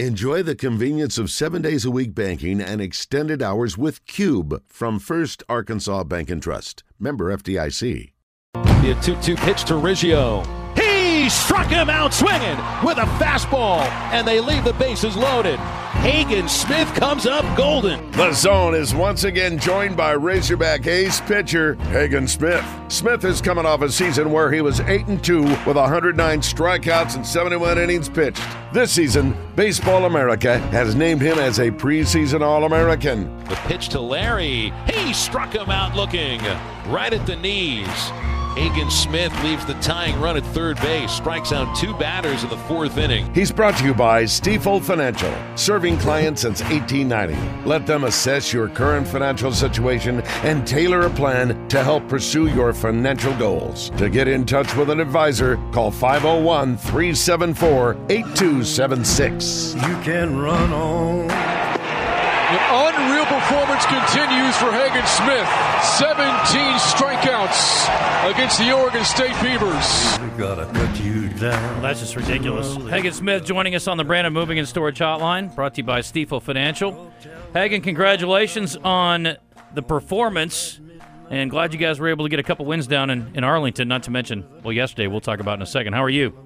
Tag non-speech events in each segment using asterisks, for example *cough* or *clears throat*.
Enjoy the convenience of seven days a week banking and extended hours with Cube from First Arkansas Bank and Trust. Member FDIC. The 2 2 pitch to Riggio. He struck him out swinging with a fastball, and they leave the bases loaded. Hagen Smith comes up golden. The zone is once again joined by Razorback ace pitcher Hagen Smith. Smith is coming off a season where he was 8 and 2 with 109 strikeouts and 71 innings pitched. This season, Baseball America has named him as a preseason All American. The pitch to Larry. He struck him out looking right at the knees. Hagen Smith leaves the tying run at third base, strikes out two batters in the fourth inning. He's brought to you by Stifel Financial, serving clients since 1890. Let them assess your current financial situation and tailor a plan to help pursue your financial goals. To get in touch with an advisor, call 501 374 8276. You can run on. An unreal performance continues for Hagen Smith. 17 strikeouts against the Oregon State Beavers. We gotta cut you down. That's just ridiculous. Hagen Smith joining us on the Brandon Moving and Storage Hotline, brought to you by Stifel Financial. Hagen, congratulations on the performance, and glad you guys were able to get a couple wins down in, in Arlington, not to mention, well, yesterday, we'll talk about in a second. How are you?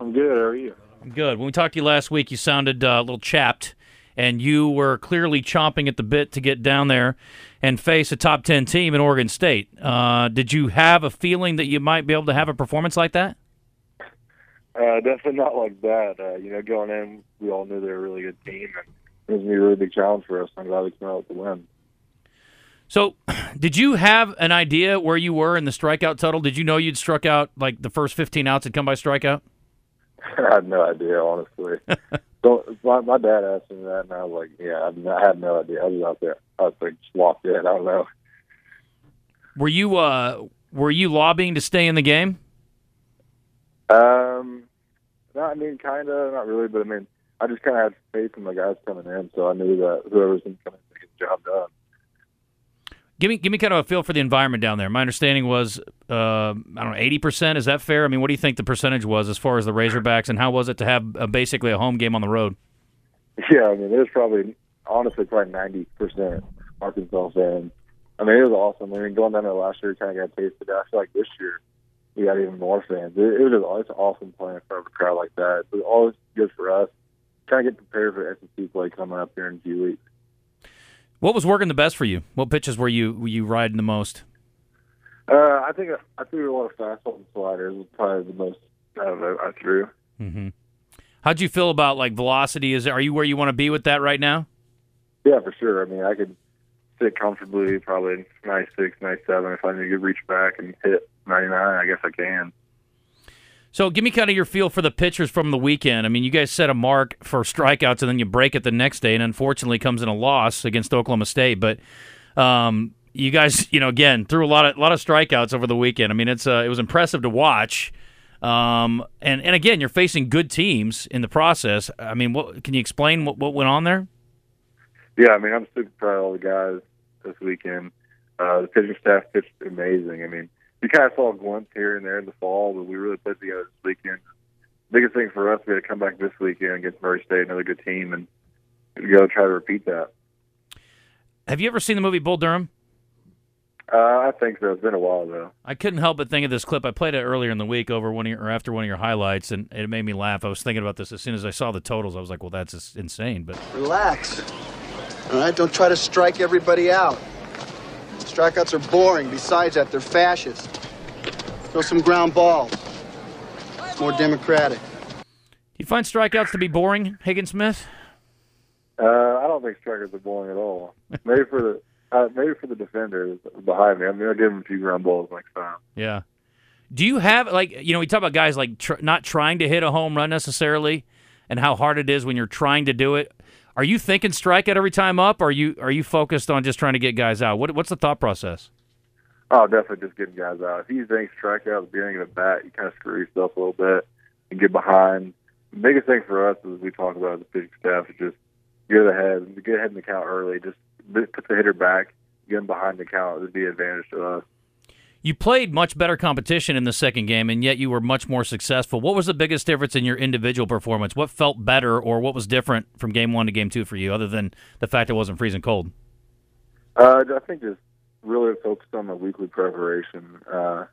I'm good. How are you? Good. When we talked to you last week, you sounded uh, a little chapped, and you were clearly chomping at the bit to get down there and face a top 10 team in Oregon State. Uh, did you have a feeling that you might be able to have a performance like that? Uh, definitely not like that. Uh, you know, going in, we all knew they were a really good team, and it was gonna be a really big challenge for us. I'm glad we came out with the win. So, *clears throat* did you have an idea where you were in the strikeout total? Did you know you'd struck out like the first 15 outs had come by strikeout? *laughs* I had no idea, honestly. *laughs* so my, my dad asked me that, and I was like, "Yeah, I, I had no idea. I was out there. I was like just locked in. I don't know." Were you uh were you lobbying to stay in the game? Um, no, I mean, kind of, not really, but I mean, I just kind of had faith in the guys coming in, so I knew that whoever was going to come in to get the job done. Give me give me kind of a feel for the environment down there. My understanding was uh, I don't know eighty percent. Is that fair? I mean, what do you think the percentage was as far as the Razorbacks, and how was it to have uh basically a home game on the road? Yeah, I mean, it was probably honestly probably ninety percent Arkansas fans. I mean, it was awesome. I mean, going down there last year, kind of got tasted. I feel like this year we got even more fans. It, it was just, it's awesome playing in front of a crowd like that. It was always good for us. Trying to get prepared for SEC play coming up here in a few weeks. What was working the best for you? What pitches were you were you riding the most? Uh, I think I threw a lot of fastballs and sliders. Was probably the most I don't know I threw. Mm-hmm. How'd you feel about like velocity? Is are you where you want to be with that right now? Yeah, for sure. I mean, I could sit comfortably, probably 96, 97. If I need to reach back and hit 99, I guess I can. So give me kind of your feel for the pitchers from the weekend. I mean, you guys set a mark for strikeouts and then you break it the next day, and unfortunately comes in a loss against Oklahoma State. But um, you guys, you know, again threw a lot of a lot of strikeouts over the weekend. I mean, it's uh, it was impressive to watch. Um, and and again, you're facing good teams in the process. I mean, what can you explain what, what went on there? Yeah, I mean, I'm super proud of all the guys this weekend. Uh, the pitching staff pitched amazing. I mean, we kind of saw glunts here and there in the fall, but we really put together this weekend. Biggest thing for us, we had to come back this weekend against Murray State, another good team, and go try to repeat that. Have you ever seen the movie Bull Durham? Uh, I think so. It's been a while though. I couldn't help but think of this clip. I played it earlier in the week over one of your, or after one of your highlights, and it made me laugh. I was thinking about this as soon as I saw the totals. I was like, "Well, that's just insane." But Relax. All right, don't try to strike everybody out. Strikeouts are boring. Besides that, they're fascist. Throw some ground balls. It's more democratic. do you find strikeouts to be boring, Higgins Smith? Uh, I don't think strikers are boring at all. Maybe for the uh, maybe for the defenders behind me. I mean, I'll give them a few ground balls next time. Yeah. Do you have like you know we talk about guys like tr- not trying to hit a home run necessarily, and how hard it is when you're trying to do it. Are you thinking strikeout every time up? Or are you are you focused on just trying to get guys out? What what's the thought process? Oh, definitely just getting guys out. If you think strikeout at the beginning of the bat, you kind of screw yourself a little bit and get behind. The biggest thing for us is we talk about the pitching staff is just get ahead, and get ahead in the count early. Just put the hitter back, get him behind the count. It'd be an advantage to us. You played much better competition in the second game, and yet you were much more successful. What was the biggest difference in your individual performance? What felt better, or what was different from game one to game two for you, other than the fact it wasn't freezing cold? Uh, I think just really focused on the weekly preparation. Uh,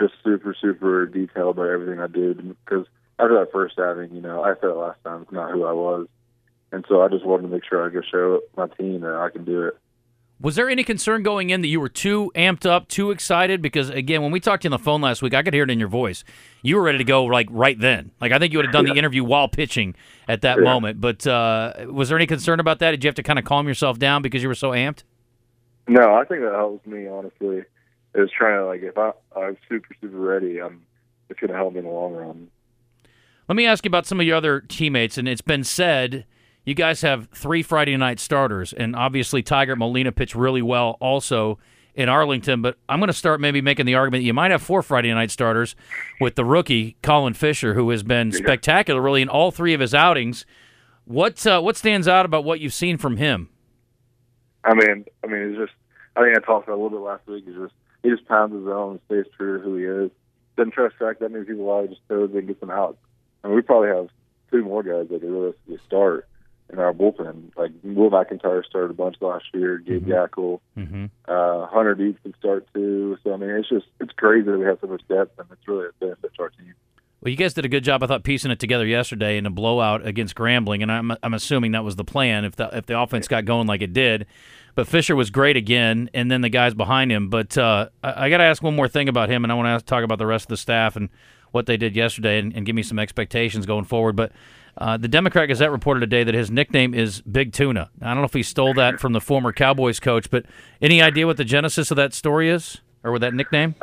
just super, super detailed about everything I did because after that first outing, you know, I said it last time, it's not who I was. And so I just wanted to make sure I could show my team that I can do it. Was there any concern going in that you were too amped up, too excited? Because again, when we talked to you on the phone last week, I could hear it in your voice. You were ready to go like right then. Like I think you would have done the interview while pitching at that Yeah. moment. But uh, was there any concern about that? Did you have to kind of calm yourself down because you were so amped? No, I think that helps me honestly. Is trying to like if I I'm super super ready, I'm it's gonna help me in the long run. Let me ask you about some of your other teammates. And it's been said you guys have three Friday night starters, and obviously Tygart Molina pitched really well also in Arlington. But I'm going to start maybe making the argument you might have four Friday night starters with the rookie Colin Fisher, who has been spectacular really in all three of his outings. What uh, what stands out about what you've seen from him? I mean, I mean, it's just. I think I talked about it a little bit last week. Is just he just pounds his own stays true to who he is. Doesn't try to strike that many people out. He just goes and gets them out. I And we probably have two more guys that could realistically start in our bullpen. Like Will McEntire started a bunch last year. Gabe Gaeckle, Mm-hmm. uh, Hunter Dietz can start too. So I mean, it's just it's crazy that we have so much depth, and it's really a benefit to our team. Well, you guys did a good job, I thought, piecing it together yesterday in a blowout against Grambling, and I'm I'm assuming that was the plan if the if the offense got going like it did. But Fisher was great again, and then the guys behind him. But uh, I, I got to ask one more thing about him, and I want to talk about the rest of the staff and what they did yesterday, and, and give me some expectations going forward. But uh, the Democrat Gazette reported today that his nickname is Big Tuna. I don't know if he stole that from the former Cowboys coach, but any idea what the genesis of that story is, or with that nickname?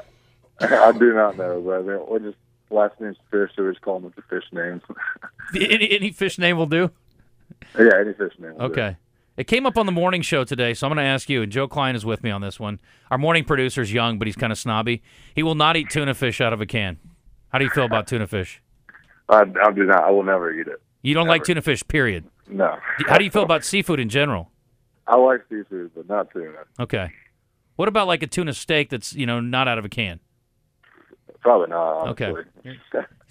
I do not know, but we're just last name's Fish, so we just call them with the fish names. *laughs* any, any fish name will do. yeah, any fish name. will do. Okay. It came up on the morning show today, so I'm going to ask you, and Joe Klein is with me on this one. Our morning producer's young, but he's kind of snobby. He will not eat tuna fish out of a can. How do you feel about tuna fish? I, I do not. I will never eat it. You don't like tuna fish, period. No. How do you feel about seafood in general? *laughs* I like seafood, but not tuna. Okay. What about like a tuna steak that's, you know, not out of a can? Probably not. Okay. *laughs* He's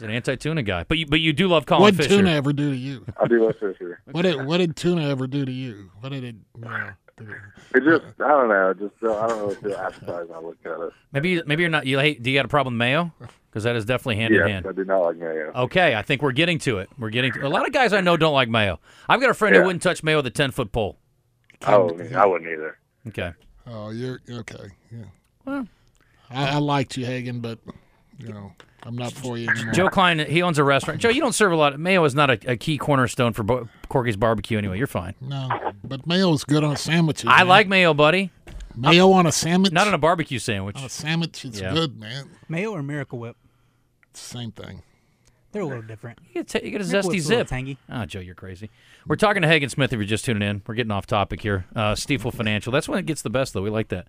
an anti-tuna guy. But you, but you do love Colin What Fisher. did tuna ever do to you? *laughs* I do like Fisher. What did what did tuna ever do to you? What did it? You know, did it It just, I don't know. Just, uh, I don't really feel appetizing. I look at it. Maybe maybe you're not you hate do you got a problem with mayo? Because that is definitely hand in Yes, hand. I do not like mayo. Okay, I think we're getting to it. We're getting to, a lot of guys I know don't like mayo. I've got a friend Yeah. who wouldn't touch mayo with a ten foot pole. I wouldn't, I wouldn't either. Okay. Oh, you're okay. Yeah. Well. I, I liked you, Hagen, but you know, I'm not for you anymore. Joe Klein, he owns a restaurant. Joe, you don't serve a lot. Mayo is not a, a key cornerstone for Bo- Corky's barbecue anyway. You're fine. No, but mayo is good on sandwiches. I man. like mayo, buddy. mayo on a sandwich. Not on a barbecue sandwich. on a sandwich. It's Yeah. good, man. Mayo or Miracle Whip? Same thing. They're a little different. You get, a- you get a Miracle zesty Whip's a little zip. tangy. Oh, Joe, you're crazy. We're talking to Hagen Smith if you're just tuning in. We're getting off topic here. Uh, Stifel Financial. That's when it gets the best, though. We like that.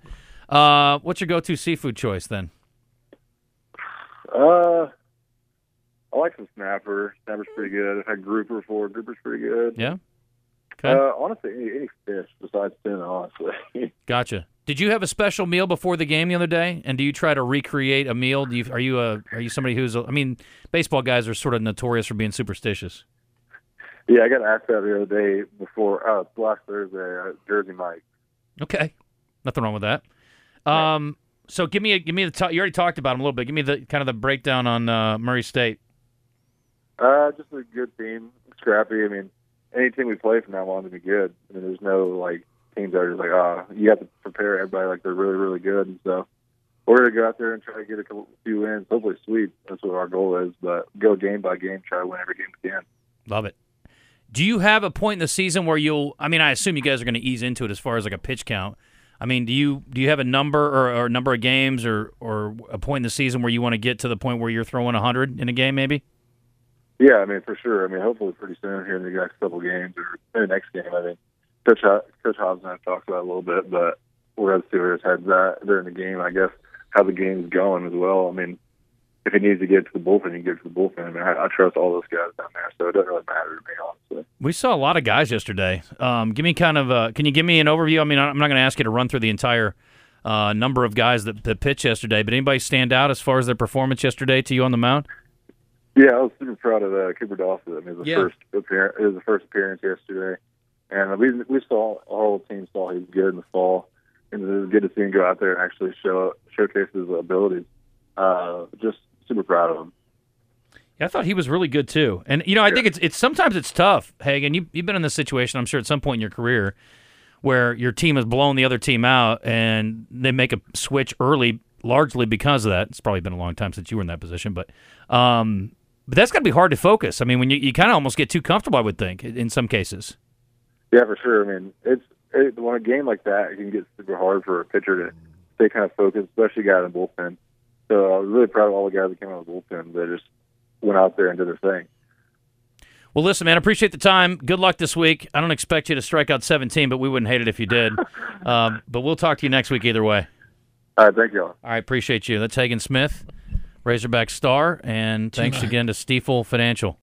Uh, what's your go-to seafood choice then? Uh, I like some snapper. Snapper's pretty good. I've had grouper before. Grouper's pretty good. Yeah. Okay. Uh, honestly, any, any fish besides tuna, honestly. *laughs* Gotcha. Did you have a special meal before the game the other day? And do you try to recreate a meal? Do you, are you a are you somebody who's a, I mean, baseball guys are sort of notorious for being superstitious. yeah, I got asked that the other day before, uh, last Thursday, uh, Jersey Mike. Okay, nothing wrong with that. Um, so give me a, give me the ta- you already talked about them a little bit. Give me the kind of the breakdown on uh, Murray State. Uh, just a good team, scrappy. I mean, any team we play from now on to be good. I mean, there's no like teams are just like, ah, you have to prepare everybody like they're really, really good. And so we're gonna go out there and try to get a couple, few wins, hopefully sweep. That's what our goal is. But go game by game, try to win every game we can. Love it. Do you have a point in the season where you'll? I mean, I assume you guys are going to ease into it as far as like a pitch count. I mean, do you do you have a number or, or a number of games or or a point in the season where you want to get to the point where you're throwing hundred in a game, maybe? Yeah, I mean, for sure. I mean, hopefully pretty soon here in the next couple games or maybe next game. I think Coach Coach Hobbs and I talked about it a little bit, but we're going to see where his head's at during the game. I guess how the game's going as well. I mean, if he needs to get to the bullpen, he can get to the bullpen. I mean, I, I trust all those guys down there, so it doesn't really matter to me, honestly. We saw a lot of guys yesterday. Um, give me kind of uh, can you give me an overview? I mean, I'm not going to ask you to run through the entire uh, number of guys that, that pitched yesterday. But anybody stand out as far as their performance yesterday to you on the mound? Yeah, I was super proud of uh, Cooper Dawson. I mean, it was the Yeah. first appearance. It was the first appearance yesterday, and we we saw our whole team saw he was good in the fall, and it was good to see him go out there and actually show showcase his abilities. Uh, just super proud of him. Yeah, I thought he was really good too. And you know, I think it's it's sometimes it's tough, Hagen. You you've been in this situation, I'm sure, at some point in your career where your team has blown the other team out and they make a switch early, largely because of that. It's probably been a long time since you were in that position, but um, but that's got to be hard to focus. I mean, when you, you kind of almost get too comfortable, I would think, in some cases. Yeah, for sure. I mean, it's it, when a game like that, it can get super hard for a pitcher to stay kind of focused, especially a guy in the bullpen. So I was really proud of all the guys that came out of the bullpen. They just went out there and did their thing. Well, listen, man, I appreciate the time. Good luck this week. I don't expect you to strike out 17, but we wouldn't hate it if you did. *laughs* um, but we'll talk to you next week either way. All right, thank you. all All right, appreciate you. That's Hagen Smith, Razorback Star, and thanks again to Stifel Financial.